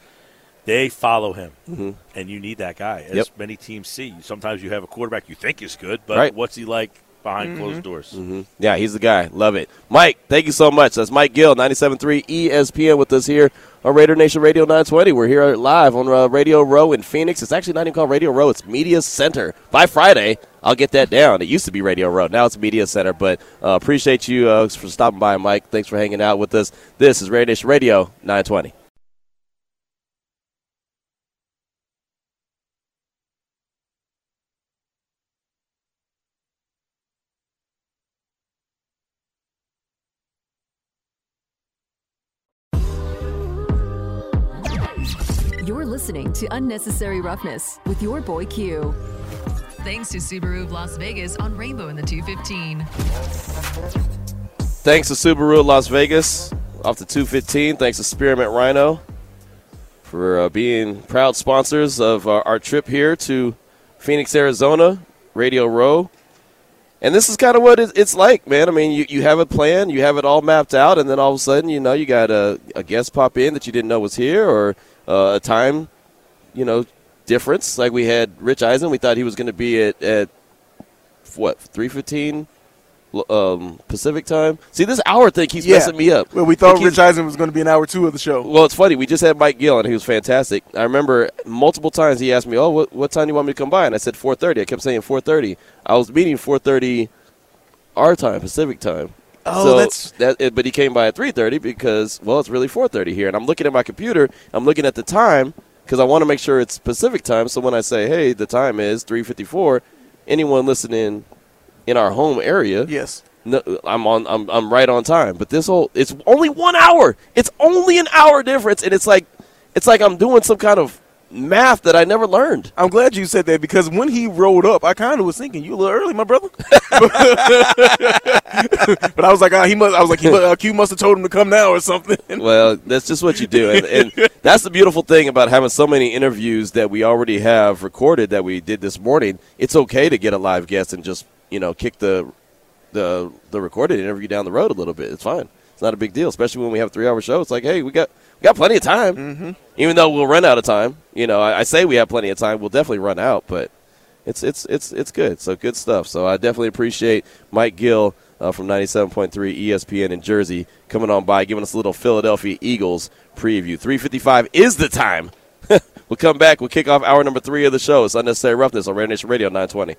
they follow him, and you need that guy. As Mm-hmm. Yep. many teams see. Sometimes you have a quarterback you think is good, but Right. what's he like behind closed doors? Yeah, he's the guy. Love it. Mike, thank you so much. That's Mike Gill, 97.3 ESPN with us here on Raider Nation Radio 920. We're here live on uh, Radio Row in Phoenix. It's actually not even called Radio Row. It's Media Center. By Friday, I'll get that down. It used to be Radio Row. Now it's Media Center. But uh, appreciate you uh, for stopping by, Mike. Thanks for hanging out with us. This is Raider Nation Radio 920. Listening to Unnecessary Roughness with your boy Q. Thanks to Subaru of Las Vegas on Rainbow in the 215. Thanks to Subaru of Las Vegas off the 215. Thanks to Spearmint Rhino for uh, being proud sponsors of uh, our trip here to Phoenix, Arizona, Radio Row. And this is kind of what it's like, man. I mean, you, you have a plan, you have it all mapped out, and then all of a sudden, you know, you got a, a guest pop in that you didn't know was here or uh, a time, you know, difference. Like we had Rich Eisen. We thought he was going to be at, at what, 315 um, Pacific time? See, this hour thing keeps Yeah. messing me up. Well, we thought Rich Eisen was going to be an hour two of the show. well, it's funny. We just had Mike Gill, and he was fantastic. I remember multiple times he asked me, "Oh, what, what time do you want me to come by?" And I said 4:30. I kept saying 4:30. I was meeting 4:30 our time, Pacific time. Oh, so that's- that. it- But he came by at 3:30 because, well, it's really 4:30 here. And I'm looking at my computer. I'm looking at the time because I want to make sure it's Pacific time. So when I say, "Hey, the time is 3:54," anyone listening in our home area, Yes. no, I'm on. I'm, I'm right on time. But this whole it's only one hour. It's only an hour difference, and it's like it's like I'm doing some kind of math that I never learned. I'm glad you said that because when he rolled up, I kind of was thinking you a little early, my brother. <laughs> <laughs> but I was like, ah, he must. I was like, he, uh, Q must have told him to come now or something. <laughs> Well, that's just what you do, and, and that's the beautiful thing about having so many interviews that we already have recorded that we did this morning. It's okay to get a live guest and just you know kick the the the recorded interview down the road a little bit. It's fine. It's not a big deal, especially when we have a three hour show. It's like, hey, we got we got plenty of time. Mm-hmm. Even though we'll run out of time, you know, I, I say we have plenty of time. We'll definitely run out, but it's it's it's it's good. So good stuff. So I definitely appreciate Mike Gill uh, from 97.3 ESPN in Jersey coming on by, giving us a little Philadelphia Eagles preview. 3:55 is the time. <laughs> we'll come back. We'll kick off hour number three of the show. It's unnecessary roughness on Raider Nation Radio 920.